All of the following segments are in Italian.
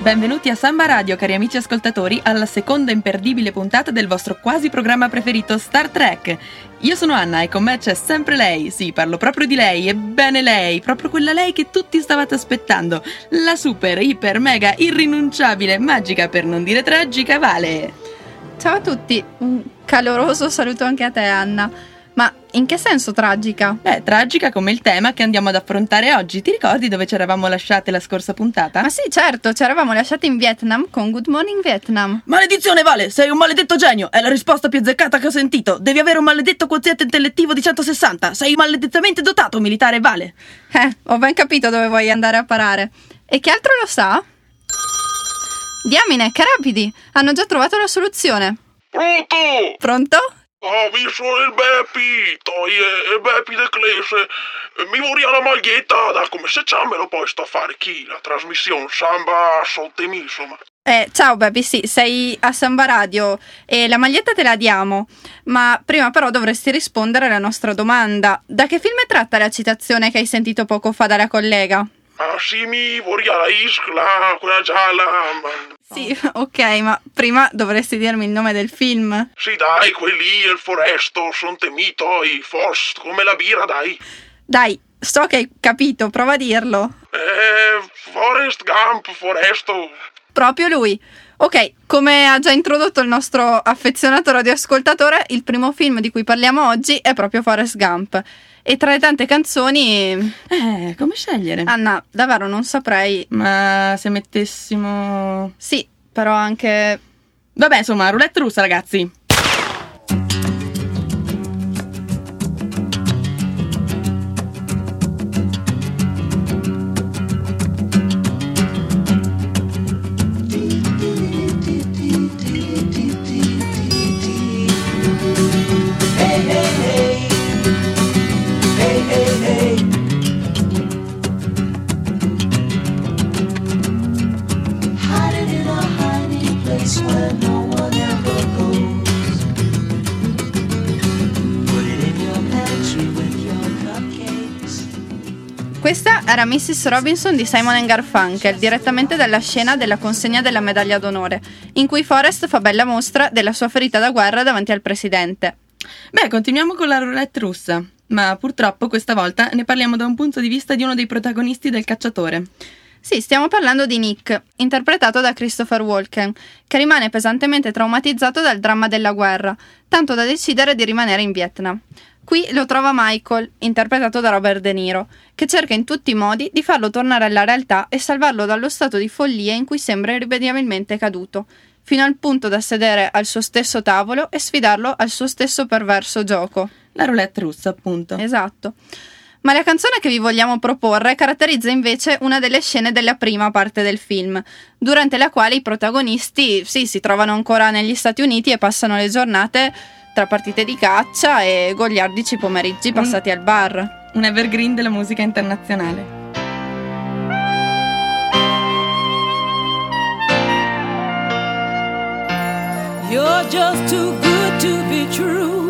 Benvenuti a Samba Radio, cari amici ascoltatori, alla seconda imperdibile puntata del vostro quasi programma preferito Star Trek. Io sono Anna e con me c'è sempre lei, sì, parlo proprio di lei, ebbene lei, proprio quella lei che tutti stavate aspettando, la super, iper, mega, irrinunciabile, magica, per non dire tragica, Vale. Ciao a tutti, un caloroso saluto anche a te Anna. Ma in che senso tragica? Beh, tragica come il tema che andiamo ad affrontare oggi. Ti ricordi dove ci eravamo lasciate la scorsa puntata? Ma sì, certo, ci eravamo lasciate in Vietnam con Good Morning Vietnam. Maledizione, Vale, sei un maledetto genio. È la risposta più azzeccata che ho sentito. Devi avere un maledetto quoziente intellettivo di 160. Sei maledettamente dotato, militare Vale. Eh, ho ben capito dove vuoi andare a parare. E che altro lo sa? Diamine, che rapidi! Hanno già trovato la soluzione. Pronto? Pronto? Ah, vi sono il Beppi, toi è il Beppi de Clese. Mi vorrei la maglietta da come se c'è me lo puoi sta a fare chi? La trasmissione samba sottemi, insomma. Eh, ciao Beppi, sì, sei a Samba Radio e la maglietta te la diamo, ma prima però dovresti rispondere alla nostra domanda. Da che film è tratta la citazione che hai sentito poco fa dalla collega? Ah sì, mi vorrei la iscla, quella gialla. Sì, ok, ma prima dovresti dirmi il nome del film. Sì, dai, quelli, il foresto, son temito, i Forst, come la birra, dai. Dai, so che hai capito, prova a dirlo. Eh, Forest Gump, foresto. Proprio lui. Ok, come ha già introdotto il nostro affezionato radioascoltatore, il primo film di cui parliamo oggi è proprio Forrest Gump. E tra le tante canzoni, Eh, come scegliere? Anna, davvero non saprei. Ma se mettessimo... Sì, però anche Vabbè, insomma, roulette russa, ragazzi. Place where no one ever goes. Put it in your pantry with your cupcakes. Questa era Mrs. Robinson di Simon Garfunkel, direttamente dalla scena della consegna della medaglia d'onore, in cui Forrest fa bella mostra della sua ferita da guerra davanti al presidente. Beh, continuiamo con la roulette russa. Ma purtroppo questa volta ne parliamo da un punto di vista di uno dei protagonisti del cacciatore. Sì, stiamo parlando di Nick, interpretato da Christopher Walken, che rimane pesantemente traumatizzato dal dramma della guerra, tanto da decidere di rimanere in Vietnam. Qui lo trova Michael, interpretato da Robert De Niro, che cerca in tutti i modi di farlo tornare alla realtà e salvarlo dallo stato di follia in cui sembra irrimediabilmente caduto, fino al punto da sedere al suo stesso tavolo e sfidarlo al suo stesso perverso gioco. La roulette russa, appunto. Esatto. Ma la canzone che vi vogliamo proporre caratterizza invece una delle scene della prima parte del film, durante la quale i protagonisti sì, si trovano ancora negli Stati Uniti e passano le giornate tra partite di caccia e goliardici pomeriggi passati al bar. Un evergreen della musica internazionale. You're just too good to be true.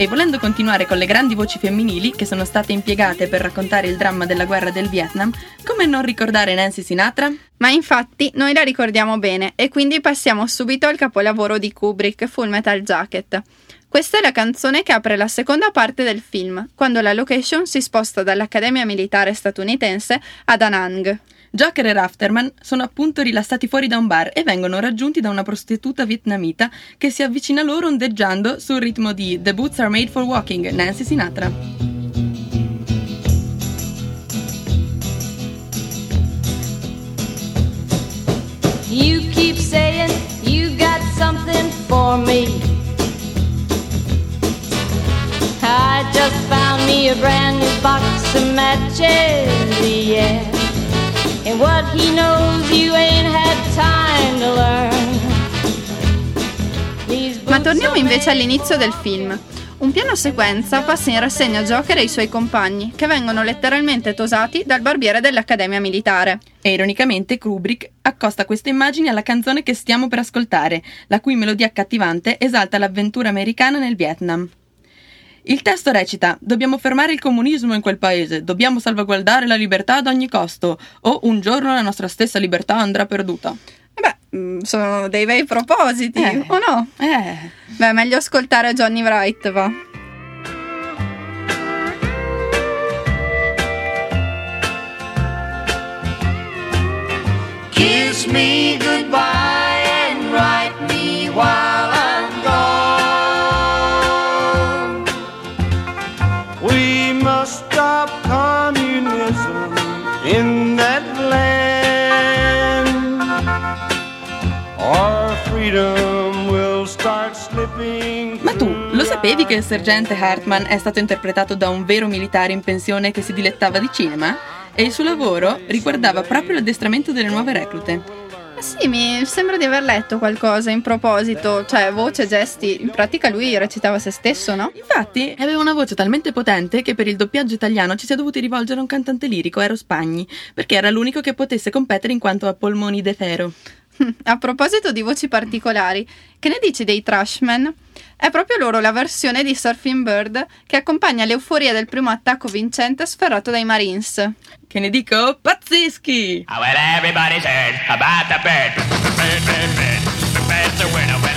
E volendo continuare con le grandi voci femminili che sono state impiegate per raccontare il dramma della guerra del Vietnam, come non ricordare Nancy Sinatra? Ma infatti noi la ricordiamo bene e quindi passiamo subito al capolavoro di Kubrick, Full Metal Jacket. Questa è la canzone che apre la seconda parte del film, quando la location si sposta dall'Accademia Militare statunitense a Da Nang. Joker e Rafterman sono appunto rilassati fuori da un bar e vengono raggiunti da una prostituta vietnamita che si avvicina loro ondeggiando sul ritmo di The Boots Are Made for Walking, Nancy Sinatra. You keep saying you got something for me. I just found me a brand new box of matches. What he knows you ain't had time to learn. Ma torniamo invece all'inizio del film. Un piano sequenza passa in rassegna Joker e i suoi compagni, che vengono letteralmente tosati dal barbiere dell'Accademia Militare. E ironicamente Kubrick accosta queste immagini alla canzone che stiamo per ascoltare, la cui melodia accattivante esalta l'avventura americana nel Vietnam. Il testo recita: Dobbiamo fermare il comunismo in quel paese, dobbiamo salvaguardare la libertà ad ogni costo, o un giorno la nostra stessa libertà andrà perduta. E beh, mm, sono dei bei propositi, Eh. o no? Eh. Beh, meglio ascoltare Johnny Wright, va. Kiss me sapevi che il sergente Hartman è stato interpretato da un vero militare in pensione che si dilettava di cinema? E il suo lavoro riguardava proprio l'addestramento delle nuove reclute. Sì, mi sembra di aver letto qualcosa in proposito, cioè voce, gesti. In pratica lui recitava se stesso, no? Infatti, aveva una voce talmente potente che per il doppiaggio italiano ci si è dovuti rivolgere a un cantante lirico, Ero Spagni, perché era l'unico che potesse competere in quanto a polmoni de ferro. A proposito di voci particolari, che ne dici dei Trashmen? È proprio loro la versione di Surfing Bird che accompagna l'euforia del primo attacco vincente sferrato dai Marines. Che ne dico? Pazzeschi! Well,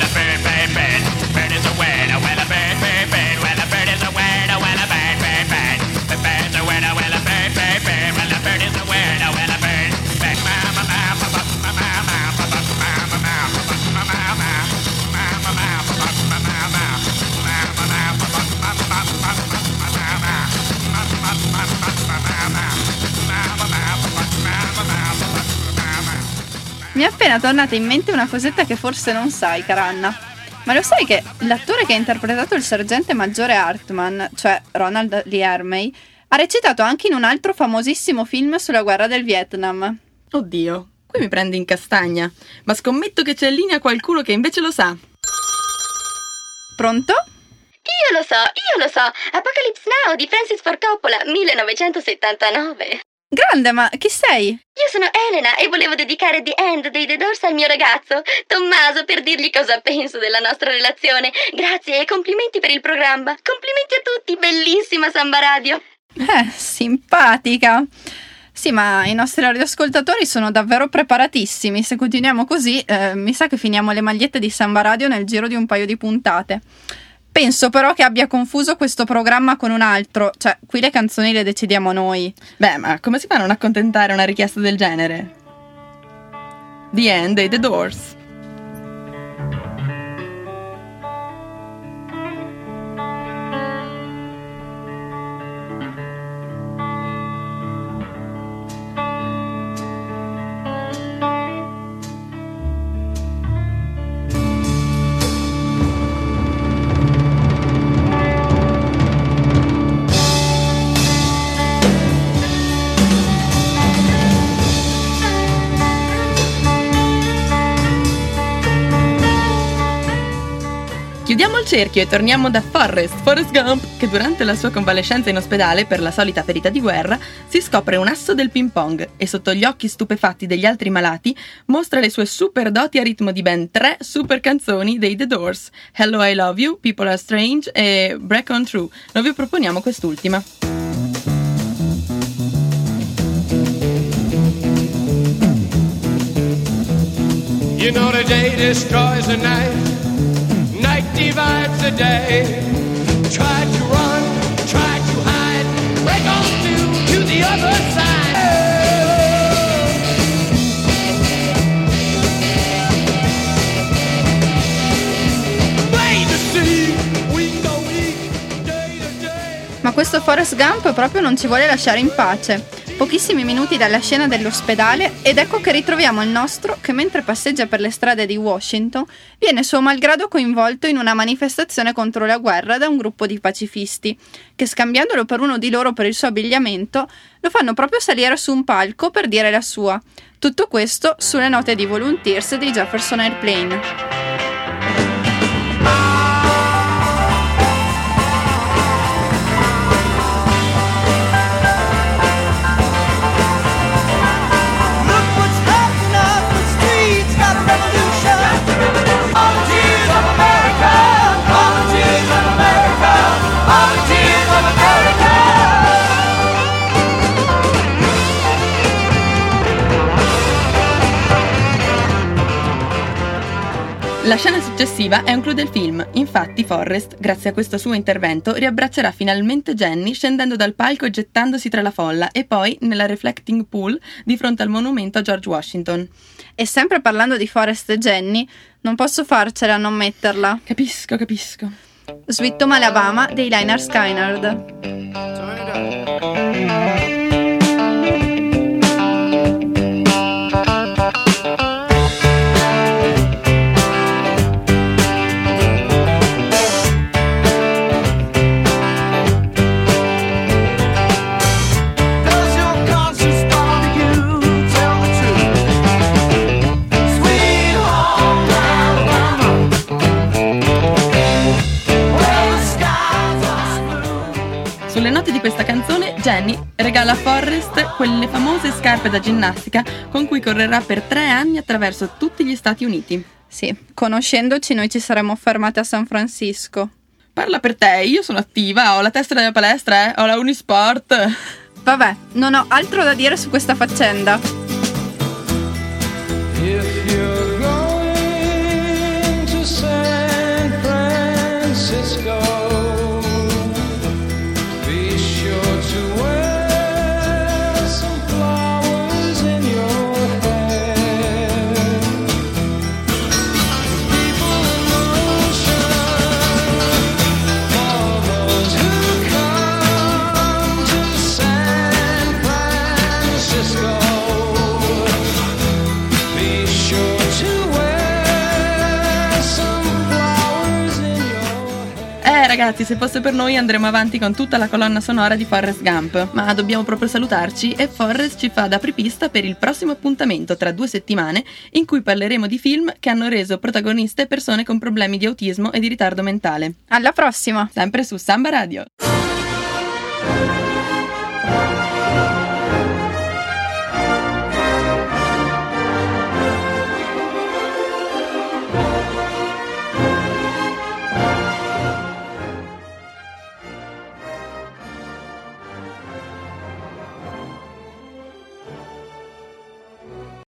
Mi è appena tornata in mente una cosetta che forse non sai, cara Anna. Ma lo sai che l'attore che ha interpretato il sergente maggiore Hartman, cioè Ronald Lee Ermey, ha recitato anche in un altro famosissimo film sulla guerra del Vietnam. Oddio, qui mi prendi in castagna. Ma scommetto che c'è in linea qualcuno che invece lo sa. Pronto? Io lo so, io lo so. Apocalypse Now di Francis Ford Coppola, 1979. Grande, ma chi sei? Io sono Elena e volevo dedicare The End dei The Doors al mio ragazzo, Tommaso, per dirgli cosa penso della nostra relazione. Grazie e complimenti per il programma. Complimenti a tutti, bellissima Samba Radio. Eh, simpatica. Sì, ma i nostri radioascoltatori sono davvero preparatissimi. Se continuiamo così, eh, mi sa che finiamo le magliette di Samba Radio nel giro di un paio di puntate. Penso però che abbia confuso questo programma con un altro, cioè qui le canzoni le decidiamo noi. Beh, ma come si fa a non accontentare una richiesta del genere? The End dei The Doors. Il cerchio e torniamo da Forrest, Forrest Gump, che durante la sua convalescenza in ospedale per la solita ferita di guerra si scopre un asso del ping pong e sotto gli occhi stupefatti degli altri malati mostra le sue super doti a ritmo di ben tre super canzoni dei The Doors, Hello I Love You, People Are Strange e Break On True. Noi vi proponiamo quest'ultima. You know the day destroys the night, divides the day. Try to run, try to hide, break on through to the other side. Ma questo Forrest Gump proprio non ci vuole lasciare in pace. Pochissimi minuti dalla scena dell'ospedale ed ecco che ritroviamo il nostro che mentre passeggia per le strade di Washington viene suo malgrado coinvolto in una manifestazione contro la guerra da un gruppo di pacifisti che scambiandolo per uno di loro per il suo abbigliamento lo fanno proprio salire su un palco per dire la sua. Tutto questo sulle note di Volunteers di Jefferson Airplane. La scena successiva è un clou del film, infatti Forrest, grazie a questo suo intervento, riabbraccerà finalmente Jenny scendendo dal palco e gettandosi tra la folla e poi nella reflecting pool di fronte al monumento a George Washington. E sempre parlando di Forrest e Jenny, non posso farcela a non metterla. Capisco, capisco. Sweet Home Alabama dei Liner Skynyrd. Sulle note di questa canzone, Jenny regala a Forrest quelle famose scarpe da ginnastica con cui correrà per tre anni attraverso tutti gli Stati Uniti. Sì, conoscendoci noi ci saremmo fermati a San Francisco. Parla per te, io sono attiva, ho la testa nella palestra, eh, ho la Unisport. Vabbè, non ho altro da dire su questa faccenda. Ragazzi, se fosse per noi andremo avanti con tutta la colonna sonora di Forrest Gump, ma dobbiamo proprio salutarci e Forrest ci fa da apripista per il prossimo appuntamento tra due settimane in cui parleremo di film che hanno reso protagoniste persone con problemi di autismo e di ritardo mentale. Alla prossima! Sempre su Samba Radio.